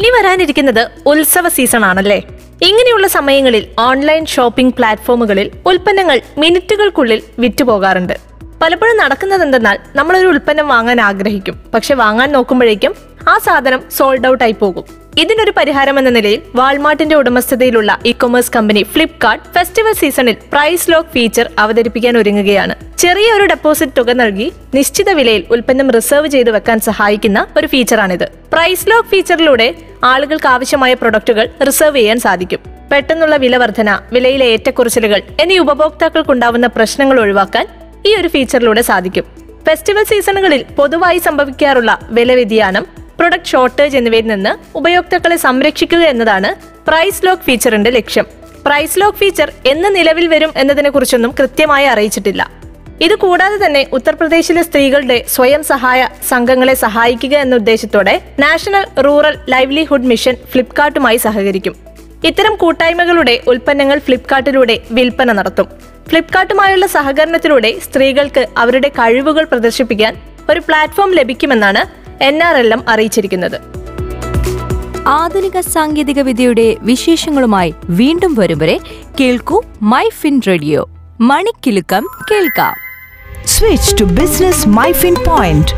ഇനി വരാനിരിക്കുന്നത് ഉത്സവ സീസൺ ആണല്ലേ? ഇങ്ങനെയുള്ള സമയങ്ങളിൽ ഓൺലൈൻ ഷോപ്പിംഗ് പ്ലാറ്റ്ഫോമുകളിൽ ഉൽപ്പന്നങ്ങൾ മിനിറ്റുകൾക്കുള്ളിൽ വിറ്റുപോകാറുണ്ട് പലപ്പോഴും നടക്കുന്നത് എന്തെന്നാൽ നമ്മളൊരു ഉൽപ്പന്നം വാങ്ങാൻ ആഗ്രഹിക്കും. പക്ഷെ വാങ്ങാൻ നോക്കുമ്പോഴേക്കും ആ സാധനം സോൾഡ് ഔട്ട് ആയി പോകും. ഇതിനൊരു പരിഹാരം എന്ന നിലയിൽ വാൾമാർട്ടിന്റെ ഉടമസ്ഥതയിലുള്ള e commerce company Flipkart festival സീസണിൽ പ്രൈസ് ലോക്ക് ഫീച്ചർ അവതരിപ്പിക്കാൻ ഒരുങ്ങുകയാണ്. ചെറിയ ഒരു ഡെപ്പോസിറ്റ് തുക നൽകി നിശ്ചിത വിലയിൽ ഉൽപ്പന്നം റിസർവ് ചെയ്തു വെക്കാൻ സഹായിക്കുന്ന ഒരു ഫീച്ചറാണിത് പ്രൈസ് ലോക്ക് ഫീച്ചറിലൂടെ ആളുകൾക്ക് ആവശ്യമായ പ്രൊഡക്റ്റുകൾ റിസർവ് ചെയ്യാൻ സാധിക്കും. പെട്ടെന്നുള്ള വില വർധന വിലയിലെ ഏറ്റക്കുറച്ചിലുകൾ എന്നീ ഉപഭോക്താക്കൾക്കുണ്ടാവുന്ന പ്രശ്നങ്ങൾ ഒഴിവാക്കാൻ ഈ ഒരു ഫീച്ചറിലൂടെ സാധിക്കും. ഫെസ്റ്റിവൽ സീസണുകളിൽ പൊതുവായി സംഭവിക്കാറുള്ള വില വ്യതിയാനം പ്രൊഡക്റ്റ് ഷോർട്ടേജ് എന്നിവയിൽ നിന്ന് ഉപയോക്താക്കളെ സംരക്ഷിക്കുക എന്നതാണ് പ്രൈസ് ലോക്ക് ഫീച്ചറിന്റെ ലക്ഷ്യം. പ്രൈസ് ലോക്ക് ഫീച്ചർ എന്ന് നിലവിൽ വരും എന്നതിനെക്കുറിച്ചൊന്നും കൃത്യമായി അറിയിച്ചിട്ടില്ല. ഇത് കൂടാതെ തന്നെ ഉത്തർപ്രദേശിലെ സ്ത്രീകളുടെ സ്വയം സഹായ സംഘങ്ങളെ സഹായിക്കുക എന്ന ഉദ്ദേശത്തോടെ നാഷണൽ റൂറൽ ലൈവ്ലിഹുഡ് മിഷൻ ഫ്ലിപ്കാർട്ടുമായി സഹകരിക്കും. ഇത്തരം കൂട്ടായ്മകളുടെ ഉൽപ്പന്നങ്ങൾ ഫ്ലിപ്കാർട്ടിലൂടെ വിൽപ്പന നടത്തും. ഫ്ലിപ്കാർട്ടുമായുള്ള സഹകരണത്തിലൂടെ സ്ത്രീകൾക്ക് അവരുടെ കഴിവുകൾ പ്രദർശിപ്പിക്കാൻ ഒരു പ്ലാറ്റ്ഫോം ലഭിക്കുമെന്നാണ് എൻ ആർ എൽ എം അറിയിച്ചിരിക്കുന്നത്. ആധുനിക സാങ്കേതിക വിദ്യയുടെ വിശേഷങ്ങളുമായി വീണ്ടും വരും വരെ കേൾക്കൂ മൈ ഫിൻ റേഡിയോ. മണിക്കിലുക്കം കേൾക്കാം. Switch to Business MyFin Point.